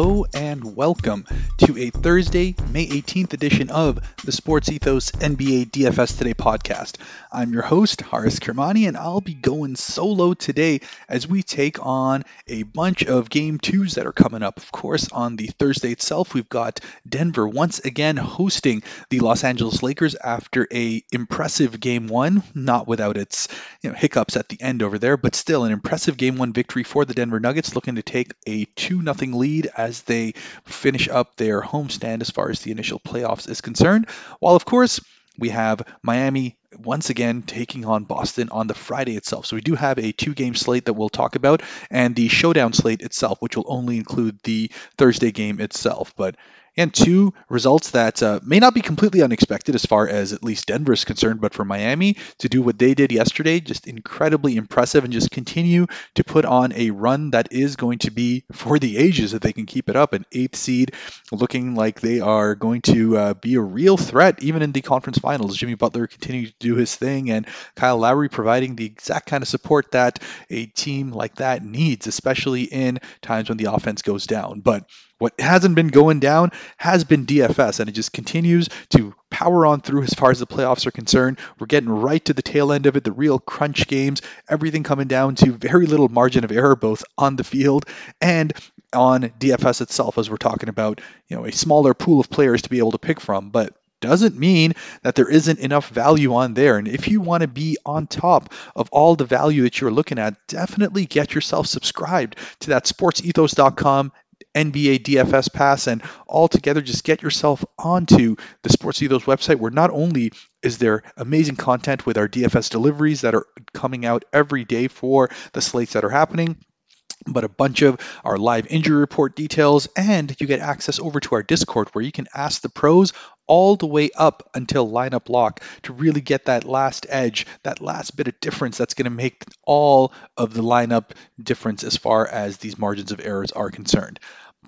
Hello and welcome to a Thursday, May 18th edition of the Sports Ethos NBA DFS Today podcast. I'm your host, Haaris Kermani, and I'll be going solo today as we take on a bunch of game twos that are coming up. Of course, on the Thursday itself, we've got Denver once again hosting the Los Angeles Lakers after a impressive game one, not without its you know, hiccups at the end over there, but still an impressive game one victory for the Denver Nuggets, looking to take a 2 0 lead as they finish up their homestand as far as the initial playoffs is concerned. While, of course, we have Miami once again taking on Boston on the Friday itself. So we do have a two game slate that we'll talk about and the showdown slate itself, which will only include the Thursday game itself. But and two results that uh, may not be completely unexpected as far as at least Denver is concerned, but for Miami to do what they did yesterday, just incredibly impressive and just continue to put on a run that is going to be for the ages if they can keep it up. An eighth seed looking like they are going to uh, be a real threat even in the conference finals. Jimmy Butler continuing to do his thing and Kyle Lowry providing the exact kind of support that a team like that needs, especially in times when the offense goes down. But what hasn't been going down has been DFS, and it just continues to power on through as far as the playoffs are concerned. We're getting right to the tail end of it, the real crunch games, everything coming down to very little margin of error, both on the field and on DFS itself, as we're talking about, you know, a smaller pool of players to be able to pick from. But doesn't mean that there isn't enough value on there. And if you want to be on top of all the value that you're looking at, definitely get yourself subscribed to that sportsethos.com NBA DFS Pass, and altogether just get yourself onto the Sports Ethos website where not only is there amazing content with our DFS deliveries that are coming out every day for the slates that are happening, but a bunch of our live injury report details, and you get access over to our Discord where you can ask the pros all the way up until lineup lock to really get that last edge, that last bit of difference that's going to make all of the lineup difference as far as these margins of errors are concerned.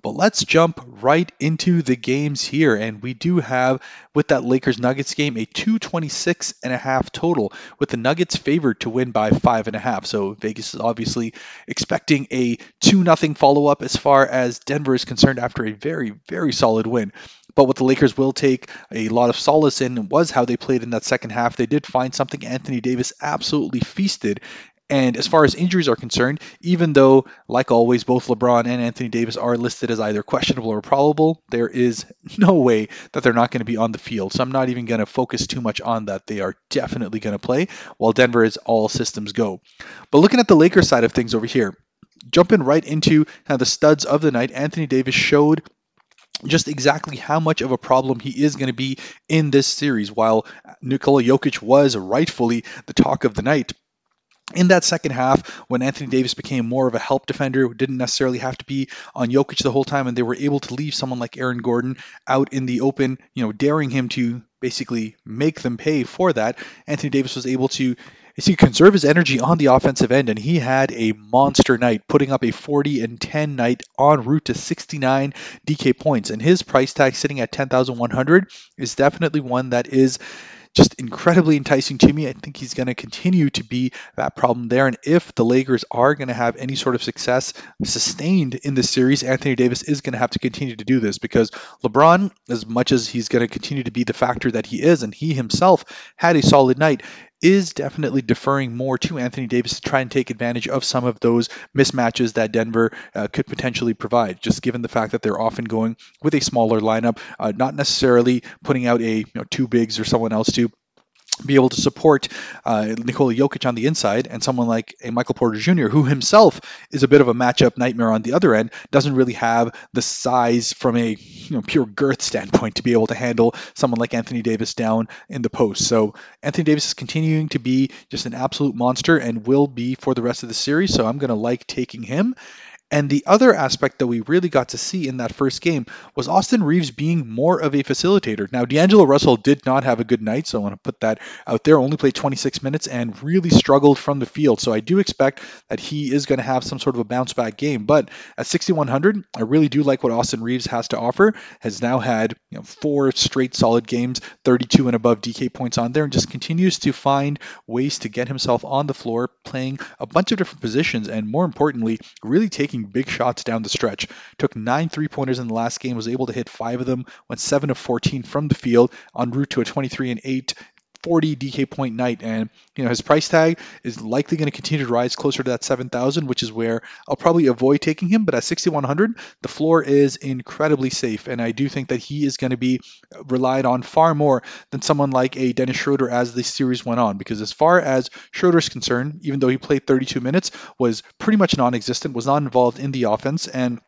But let's jump right into the games here. And we do have, with that Lakers Nuggets game, a 226 and a half total, with the Nuggets favored to win by five and a half. So Vegas is obviously expecting a 2 0 follow up as far as Denver is concerned after a very, very solid win. But what the Lakers will take a lot of solace in was how they played in that second half. They did find something Anthony Davis absolutely feasted and as far as injuries are concerned, even though, like always, both LeBron and Anthony Davis are listed as either questionable or probable, there is no way that they're not going to be on the field. So I'm not even going to focus too much on that. They are definitely going to play, while Denver is all systems go. But looking at the Lakers side of things over here, jumping right into kind of the studs of the night, Anthony Davis showed just exactly how much of a problem he is going to be in this series. While Nikola Jokic was rightfully the talk of the night, in that second half, when Anthony Davis became more of a help defender, didn't necessarily have to be on Jokic the whole time, and they were able to leave someone like Aaron Gordon out in the open, you know, daring him to basically make them pay for that. Anthony Davis was able to he conserve his energy on the offensive end, and he had a monster night, putting up a 40 and 10 night en route to 69 DK points. And his price tag sitting at 10,100 is definitely one that is just incredibly enticing to me. I think he's going to continue to be that problem there. And if the Lakers are going to have any sort of success sustained in this series, Anthony Davis is going to have to continue to do this because LeBron, as much as he's going to continue to be the factor that he is, and he himself had a solid night, is definitely deferring more to Anthony Davis to try and take advantage of some of those mismatches that Denver uh, could potentially provide, just given the fact that they're often going with a smaller lineup, uh, not necessarily putting out a you know, two bigs or someone else to be able to support uh, Nikola Jokic on the inside and someone like a Michael Porter Jr., who himself is a bit of a matchup nightmare on the other end, doesn't really have the size from a you know, pure girth standpoint to be able to handle someone like Anthony Davis down in the post. So Anthony Davis is continuing to be just an absolute monster and will be for the rest of the series. So I'm going to like taking him. And the other aspect that we really got to see in that first game was Austin Reaves being more of a facilitator. Now, D'Angelo Russell did not have a good night, so I want to put that out there. Only played 26 minutes and really struggled from the field. So I do expect that he is going to have some sort of a bounce back game. But at 6,100, I really do like what Austin Reaves has to offer. Has now had you know, four straight solid games, 32 and above DK points on there, and just continues to find ways to get himself on the floor, playing a bunch of different positions, and more importantly, really taking taking big shots down the stretch. Took nine three pointers in the last game, was able to hit five of them, went seven of 14 from the field, en route to a 23 and 8 40 DK point night, and you know his price tag is likely going to continue to rise closer to that 7,000, which is where I'll probably avoid taking him. But at 6,100, the floor is incredibly safe, and I do think that he is going to be relied on far more than someone like a Dennis Schroeder as the series went on. Because as far as Schroeder is concerned, even though he played 32 minutes, was pretty much non-existent, was not involved in the offense, and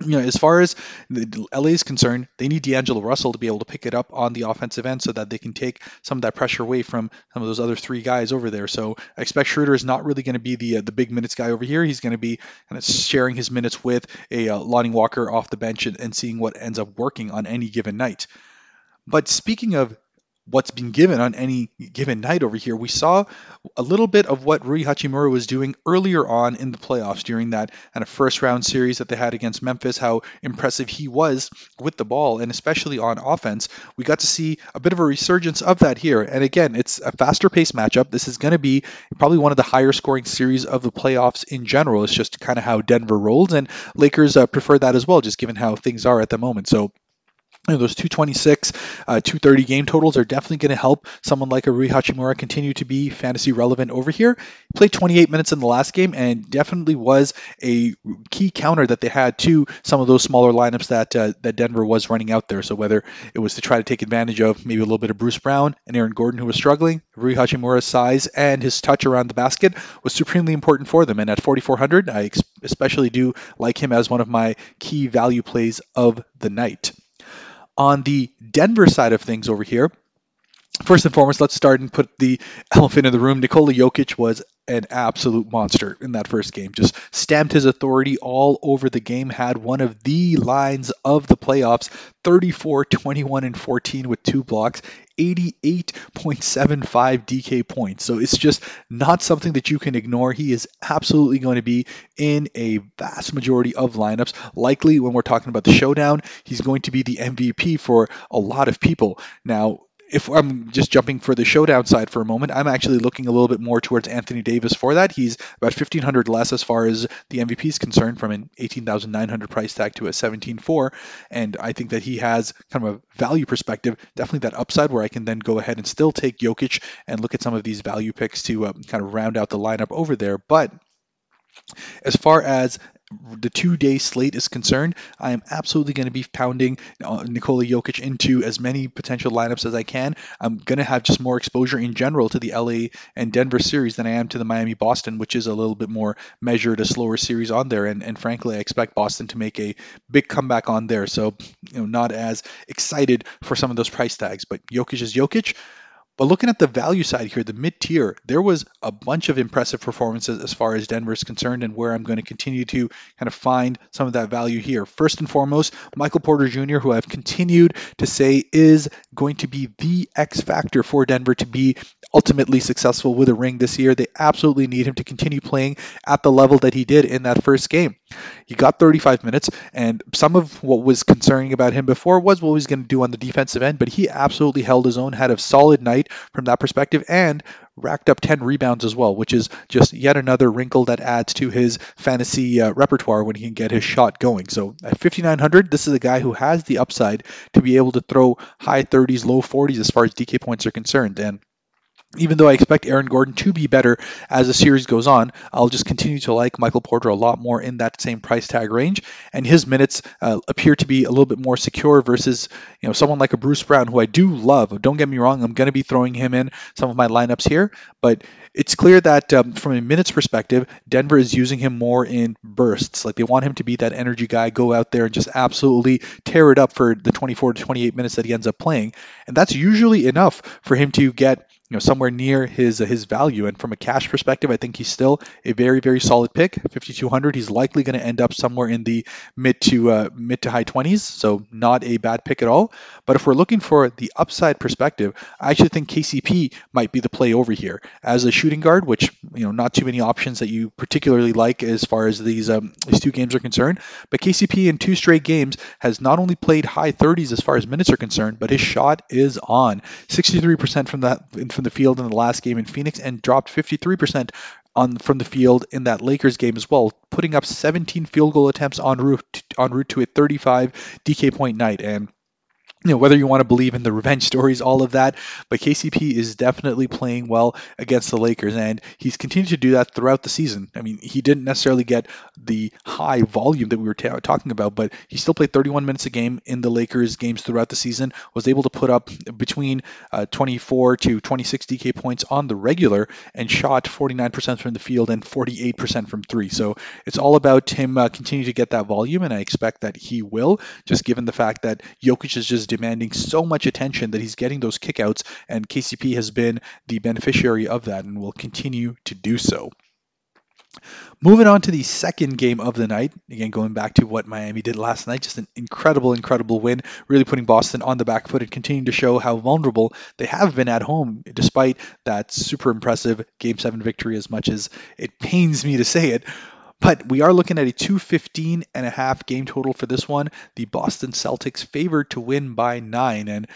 you know, as far as LA is concerned, they need D'Angelo Russell to be able to pick it up on the offensive end so that they can take some of that pressure away from some of those other three guys over there. So I expect Schroeder is not really going to be the uh, the big minutes guy over here. He's going to be kind of sharing his minutes with a uh, Lonnie Walker off the bench and, and seeing what ends up working on any given night. But speaking of what's been given on any given night over here. We saw a little bit of what Rui Hachimura was doing earlier on in the playoffs during that kind of first round series that they had against Memphis, how impressive he was with the ball and especially on offense. We got to see a bit of a resurgence of that here. And again, it's a faster paced matchup. This is going to be probably one of the higher scoring series of the playoffs in general. It's just kind of how Denver rolls and Lakers uh, prefer that as well, just given how things are at the moment. So you know, those 226, uh, 230 game totals are definitely going to help someone like a Rui Hachimura continue to be fantasy relevant over here. He played 28 minutes in the last game and definitely was a key counter that they had to some of those smaller lineups that uh, that Denver was running out there. So whether it was to try to take advantage of maybe a little bit of Bruce Brown and Aaron Gordon who was struggling, Rui Hachimura's size and his touch around the basket was supremely important for them. And at 4,400, I especially do like him as one of my key value plays of the night. On the Denver side of things over here, first and foremost, let's start and put the elephant in the room. Nikola Jokic was an absolute monster in that first game. Just stamped his authority all over the game, had one of the lines of the playoffs 34, 21, and 14 with two blocks. 88.75 DK points. So it's just not something that you can ignore. He is absolutely going to be in a vast majority of lineups. Likely, when we're talking about the showdown, he's going to be the MVP for a lot of people. Now, if I'm just jumping for the showdown side for a moment, I'm actually looking a little bit more towards Anthony Davis for that. He's about 1500 less as far as the MVP is concerned, from an 18,900 price tag to a 17.4, and I think that he has kind of a value perspective, definitely that upside where I can then go ahead and still take Jokic and look at some of these value picks to uh, kind of round out the lineup over there. But as far as the two day slate is concerned, I am absolutely going to be pounding uh, Nikola Jokic into as many potential lineups as I can. I'm going to have just more exposure in general to the LA and Denver series than I am to the Miami Boston, which is a little bit more measured, a slower series on there. And, and frankly, I expect Boston to make a big comeback on there. So, you know, not as excited for some of those price tags, but Jokic is Jokic. But looking at the value side here, the mid tier, there was a bunch of impressive performances as far as Denver is concerned, and where I'm going to continue to kind of find some of that value here. First and foremost, Michael Porter Jr., who I've continued to say is going to be the X factor for Denver to be ultimately successful with a ring this year. They absolutely need him to continue playing at the level that he did in that first game. He got 35 minutes, and some of what was concerning about him before was what he was going to do on the defensive end, but he absolutely held his own, had a solid night from that perspective, and racked up 10 rebounds as well, which is just yet another wrinkle that adds to his fantasy uh, repertoire when he can get his shot going. So at 5,900, this is a guy who has the upside to be able to throw high 30s, low 40s as far as DK points are concerned. And even though I expect Aaron Gordon to be better as the series goes on, I'll just continue to like Michael Porter a lot more in that same price tag range, and his minutes uh, appear to be a little bit more secure versus you know someone like a Bruce Brown, who I do love. Don't get me wrong, I'm going to be throwing him in some of my lineups here, but it's clear that um, from a minutes perspective, Denver is using him more in bursts. Like they want him to be that energy guy, go out there and just absolutely tear it up for the 24 to 28 minutes that he ends up playing, and that's usually enough for him to get you know somewhere near his uh, his value. And from a cash perspective, I think he's still a very very solid pick. 5200, he's likely going to end up somewhere in the mid to uh, mid to high 20s, so not a bad pick at all. But if we're looking for the upside perspective, I actually think KCP might be the play over here as a shooting guard, which you know not too many options that you particularly like as far as these um, these two games are concerned. But KCP in two straight games has not only played high 30s as far as minutes are concerned, but his shot is on 63% from that from the field in the last game in Phoenix and dropped 53% on from the field in that Lakers game as well, putting up 17 field goal attempts en route en route to a 35 DK point night. And you know whether you want to believe in the revenge stories all of that but KCP is definitely playing well against the Lakers and he's continued to do that throughout the season. I mean he didn't necessarily get the high volume that we were talking about but he still played 31 minutes a game in the Lakers games throughout the season was able to put up between uh, 24 to 26 DK points on the regular and shot 49% from the field and 48% from 3 so it's all about him uh, continuing to get that volume and I expect that he will just given the fact that Jokic is just demanding so much attention that he's getting those kickouts, and KCP has been the beneficiary of that and will continue to do so. Moving on to the second game of the night, again going back to what Miami did last night, just an incredible, incredible win, really putting Boston on the back foot and continuing to show how vulnerable they have been at home, despite that super impressive Game 7 victory, as much as it pains me to say it. But we are looking at a 215 and a half game total for this one. The Boston Celtics favored to win by nine. And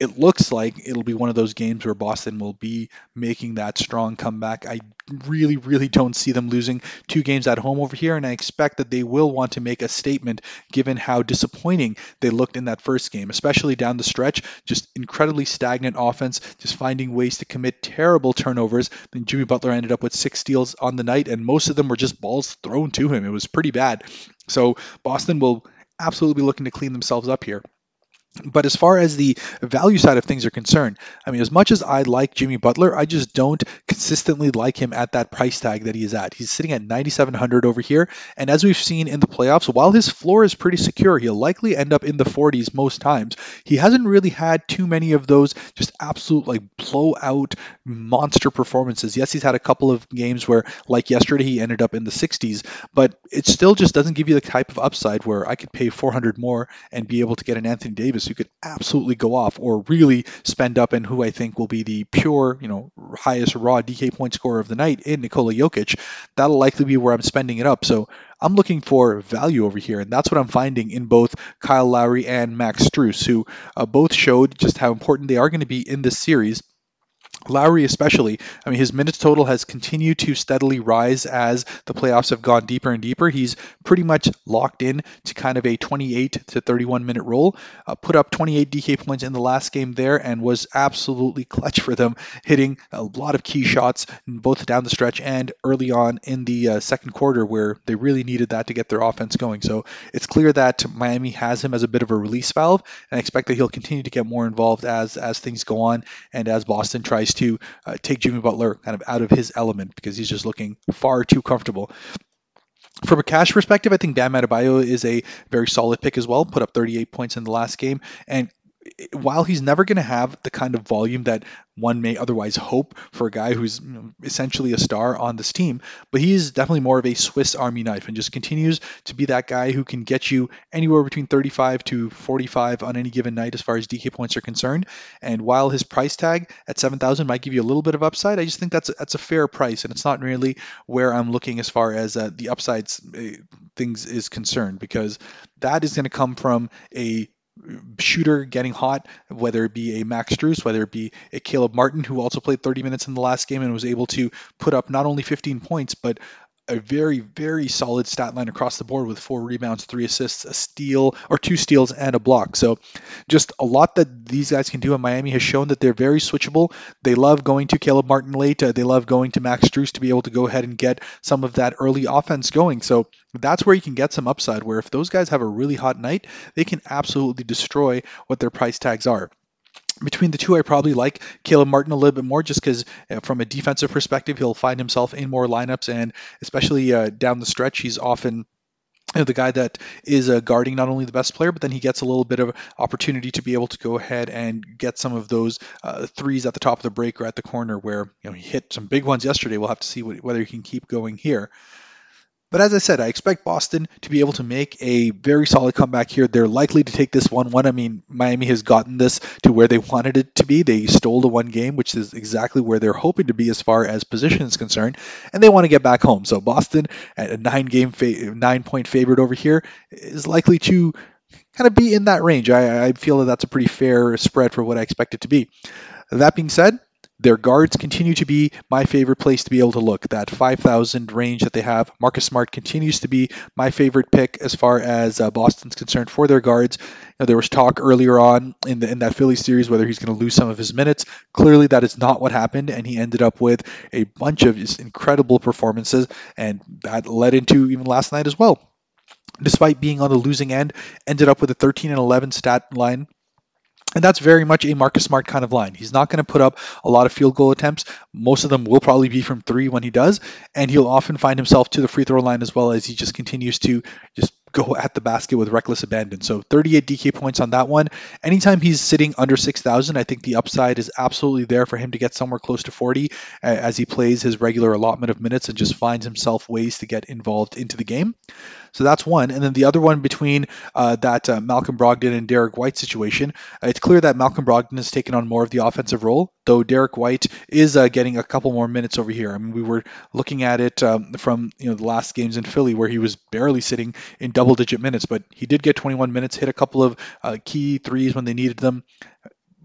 it looks like it'll be one of those games where Boston will be making that strong comeback. I really, really don't see them losing two games at home over here, and I expect that they will want to make a statement given how disappointing they looked in that first game, especially down the stretch. Just incredibly stagnant offense, just finding ways to commit terrible turnovers. Then Jimmy Butler ended up with six steals on the night, and most of them were just balls thrown to him. It was pretty bad. So Boston will absolutely be looking to clean themselves up here. But as far as the value side of things are concerned, I mean, as much as I like Jimmy Butler, I just don't consistently like him at that price tag that he is at. He's sitting at 9,700 over here, and as we've seen in the playoffs, while his floor is pretty secure, he'll likely end up in the 40s most times. He hasn't really had too many of those just absolute like blowout monster performances. Yes, he's had a couple of games where, like yesterday, he ended up in the 60s, but it still just doesn't give you the type of upside where I could pay 400 more and be able to get an Anthony Davis who could absolutely go off or really spend up and who I think will be the pure, you know, highest raw DK point scorer of the night in Nikola Jokic, that'll likely be where I'm spending it up. So I'm looking for value over here, and that's what I'm finding in both Kyle Lowry and Max Strus, who uh, both showed just how important they are going to be in this series. Lowry, especially, I mean, his minutes total has continued to steadily rise as the playoffs have gone deeper and deeper. He's pretty much locked in to kind of a 28 to 31 minute role. Uh, put up 28 DK points in the last game there and was absolutely clutch for them, hitting a lot of key shots both down the stretch and early on in the uh, second quarter where they really needed that to get their offense going. So it's clear that Miami has him as a bit of a release valve, and I expect that he'll continue to get more involved as as things go on and as Boston tries to uh, take Jimmy Butler kind of out of his element because he's just looking far too comfortable. From a cash perspective, I think Bam Adebayo is a very solid pick as well. Put up 38 points in the last game, and while he's never going to have the kind of volume that one may otherwise hope for a guy who's essentially a star on this team, but he is definitely more of a Swiss Army knife and just continues to be that guy who can get you anywhere between 35 to 45 on any given night as far as DK points are concerned. And while his price tag at 7,000 might give you a little bit of upside, I just think that's a, that's a fair price, and it's not really where I'm looking as far as uh, the upsides uh, things is concerned because that is going to come from a shooter getting hot, whether it be a Max Strus, whether it be a Caleb Martin, who also played 30 minutes in the last game and was able to put up not only 15 points, but a very, very solid stat line across the board with four rebounds, three assists, a steal, or two steals, and a block. So, just a lot that these guys can do. And Miami has shown that they're very switchable. They love going to Caleb Martin late. Uh, they love going to Max Strus to be able to go ahead and get some of that early offense going. So, that's where you can get some upside. Where if those guys have a really hot night, they can absolutely destroy what their price tags are between the two, I probably like Caleb Martin a little bit more just because, uh, from a defensive perspective, he'll find himself in more lineups, and especially uh, down the stretch, he's often you know, the guy that is uh, guarding not only the best player, but then he gets a little bit of opportunity to be able to go ahead and get some of those uh, threes at the top of the break or at the corner where you know he hit some big ones yesterday. We'll have to see what, whether he can keep going here. But as I said, I expect Boston to be able to make a very solid comeback here. They're likely to take this 1 1. I mean, Miami has gotten this to where they wanted it to be. They stole the one game, which is exactly where they're hoping to be as far as position is concerned, and they want to get back home. So Boston, at a nine game, fa- nine point favorite over here, is likely to kind of be in that range. I, I feel that that's a pretty fair spread for what I expect it to be. That being said, their guards continue to be my favorite place to be able to look. That 5,000 range that they have. Marcus Smart continues to be my favorite pick as far as uh, Boston's concerned for their guards. You know, there was talk earlier on in the in that Philly series whether he's going to lose some of his minutes. Clearly, that is not what happened, and he ended up with a bunch of incredible performances, and that led into even last night as well. Despite being on the losing end, ended up with a 13 and 11 stat line and that's very much a Marcus Smart kind of line. He's not going to put up a lot of field goal attempts. Most of them will probably be from three when he does, and he'll often find himself to the free throw line as well as he just continues to just go at the basket with reckless abandon. So 38 DK points on that one. Anytime he's sitting under 6,000, I think the upside is absolutely there for him to get somewhere close to 40 as he plays his regular allotment of minutes and just finds himself ways to get involved into the game. So that's one. And then the other one between uh, that uh, Malcolm Brogdon and Derrick White situation, uh, it's clear that Malcolm Brogdon has taken on more of the offensive role, though Derrick White is uh, getting a couple more minutes over here. I mean, we were looking at it um, from you know the last games in Philly where he was barely sitting in double-digit minutes, but he did get 21 minutes, hit a couple of uh, key threes when they needed them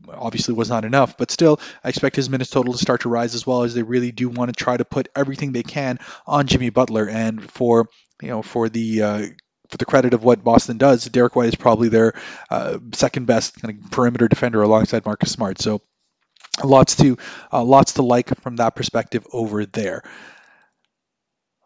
obviously was not enough, but still, I expect his minutes total to start to rise as well as they really do want to try to put everything they can on Jimmy Butler. And for you know, for the uh, for the credit of what Boston does, Derrick White is probably their uh, second best kind of perimeter defender alongside Marcus Smart. So lots to uh, lots to like from that perspective over there.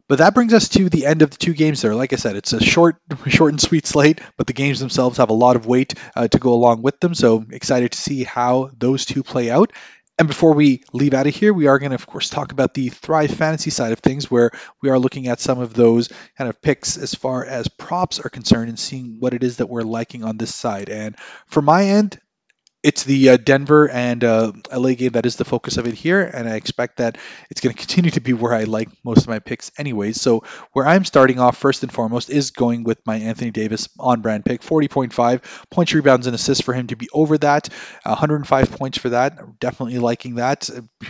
But that brings us to the end of the two games there. Like I said, it's a short, short and sweet slate, but the games themselves have a lot of weight uh, to go along with them. So excited to see how those two play out. And before we leave out of here, we are going to, of course, talk about the Thrive Fantasy side of things, where we are looking at some of those kind of picks as far as props are concerned and seeing what it is that we're liking on this side. And for my end, it's the uh, Denver and uh, LA game that is the focus of it here, and I expect that it's going to continue to be where I like most of my picks, anyways. So where I'm starting off first and foremost is going with my Anthony Davis on-brand pick, 40.5 points, rebounds, and assists for him to be over that, 105 points for that. Definitely liking that.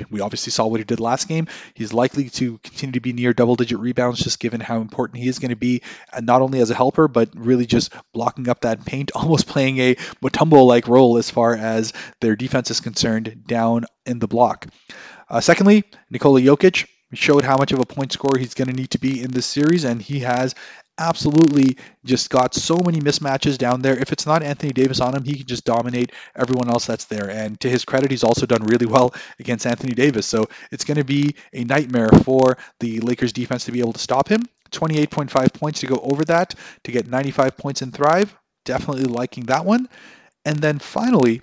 We obviously saw what he did last game. He's likely to continue to be near double-digit rebounds, just given how important he is going to be, not only as a helper but really just blocking up that paint, almost playing a Mutombo-like role as far as their defense is concerned down in the block. Uh, secondly, Nikola Jokic showed how much of a point scorer he's going to need to be in this series, and he has absolutely just got so many mismatches down there. If it's not Anthony Davis on him, he can just dominate everyone else that's there. And to his credit, he's also done really well against Anthony Davis. So it's going to be a nightmare for the Lakers defense to be able to stop him. 28.5 points to go over that to get 95 points and Thrive. Definitely liking that one. And then finally,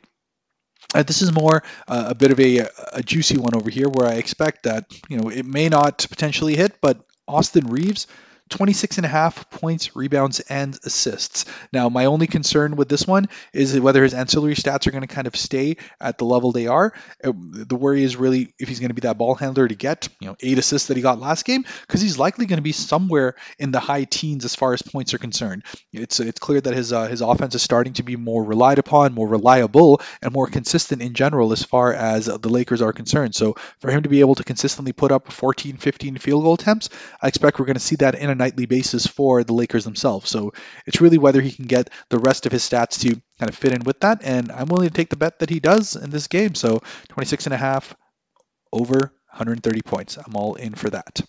uh, this is more uh, a bit of a, a juicy one over here where I expect that, you know, it may not potentially hit, but Austin Reaves 26 and a half points, rebounds, and assists. Now, my only concern with this one is whether his ancillary stats are going to kind of stay at the level they are. Uh, the worry is really if he's going to be that ball handler to get, you know, eight assists that he got last game, because he's likely going to be somewhere in the high teens as far as points are concerned. It's it's clear that his uh, his offense is starting to be more relied upon, more reliable, and more consistent in general as far as the Lakers are concerned. So for him to be able to consistently put up 14, 15 field goal attempts, I expect we're going to see that in a nightly basis for the Lakers themselves. So it's really whether he can get the rest of his stats to kind of fit in with that. And I'm willing to take the bet that he does in this game. So 26 and a half over 130 points. I'm all in for that.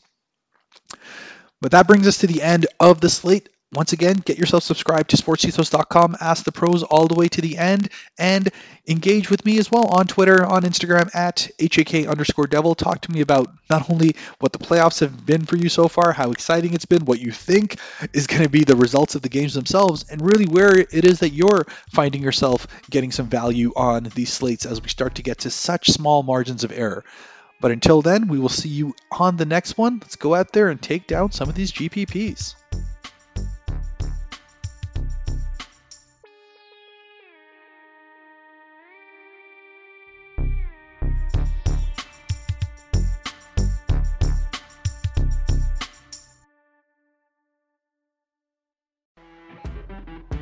But that brings us to the end of the slate once again, get yourself subscribed to sportsethos.com, ask the pros all the way to the end, and engage with me as well on Twitter, on Instagram at HAK underscore devil. Talk to me about not only what the playoffs have been for you so far, how exciting it's been, what you think is going to be the results of the games themselves, and really where it is that you're finding yourself getting some value on these slates as we start to get to such small margins of error. But until then, we will see you on the next one. Let's go out there and take down some of these GPPs.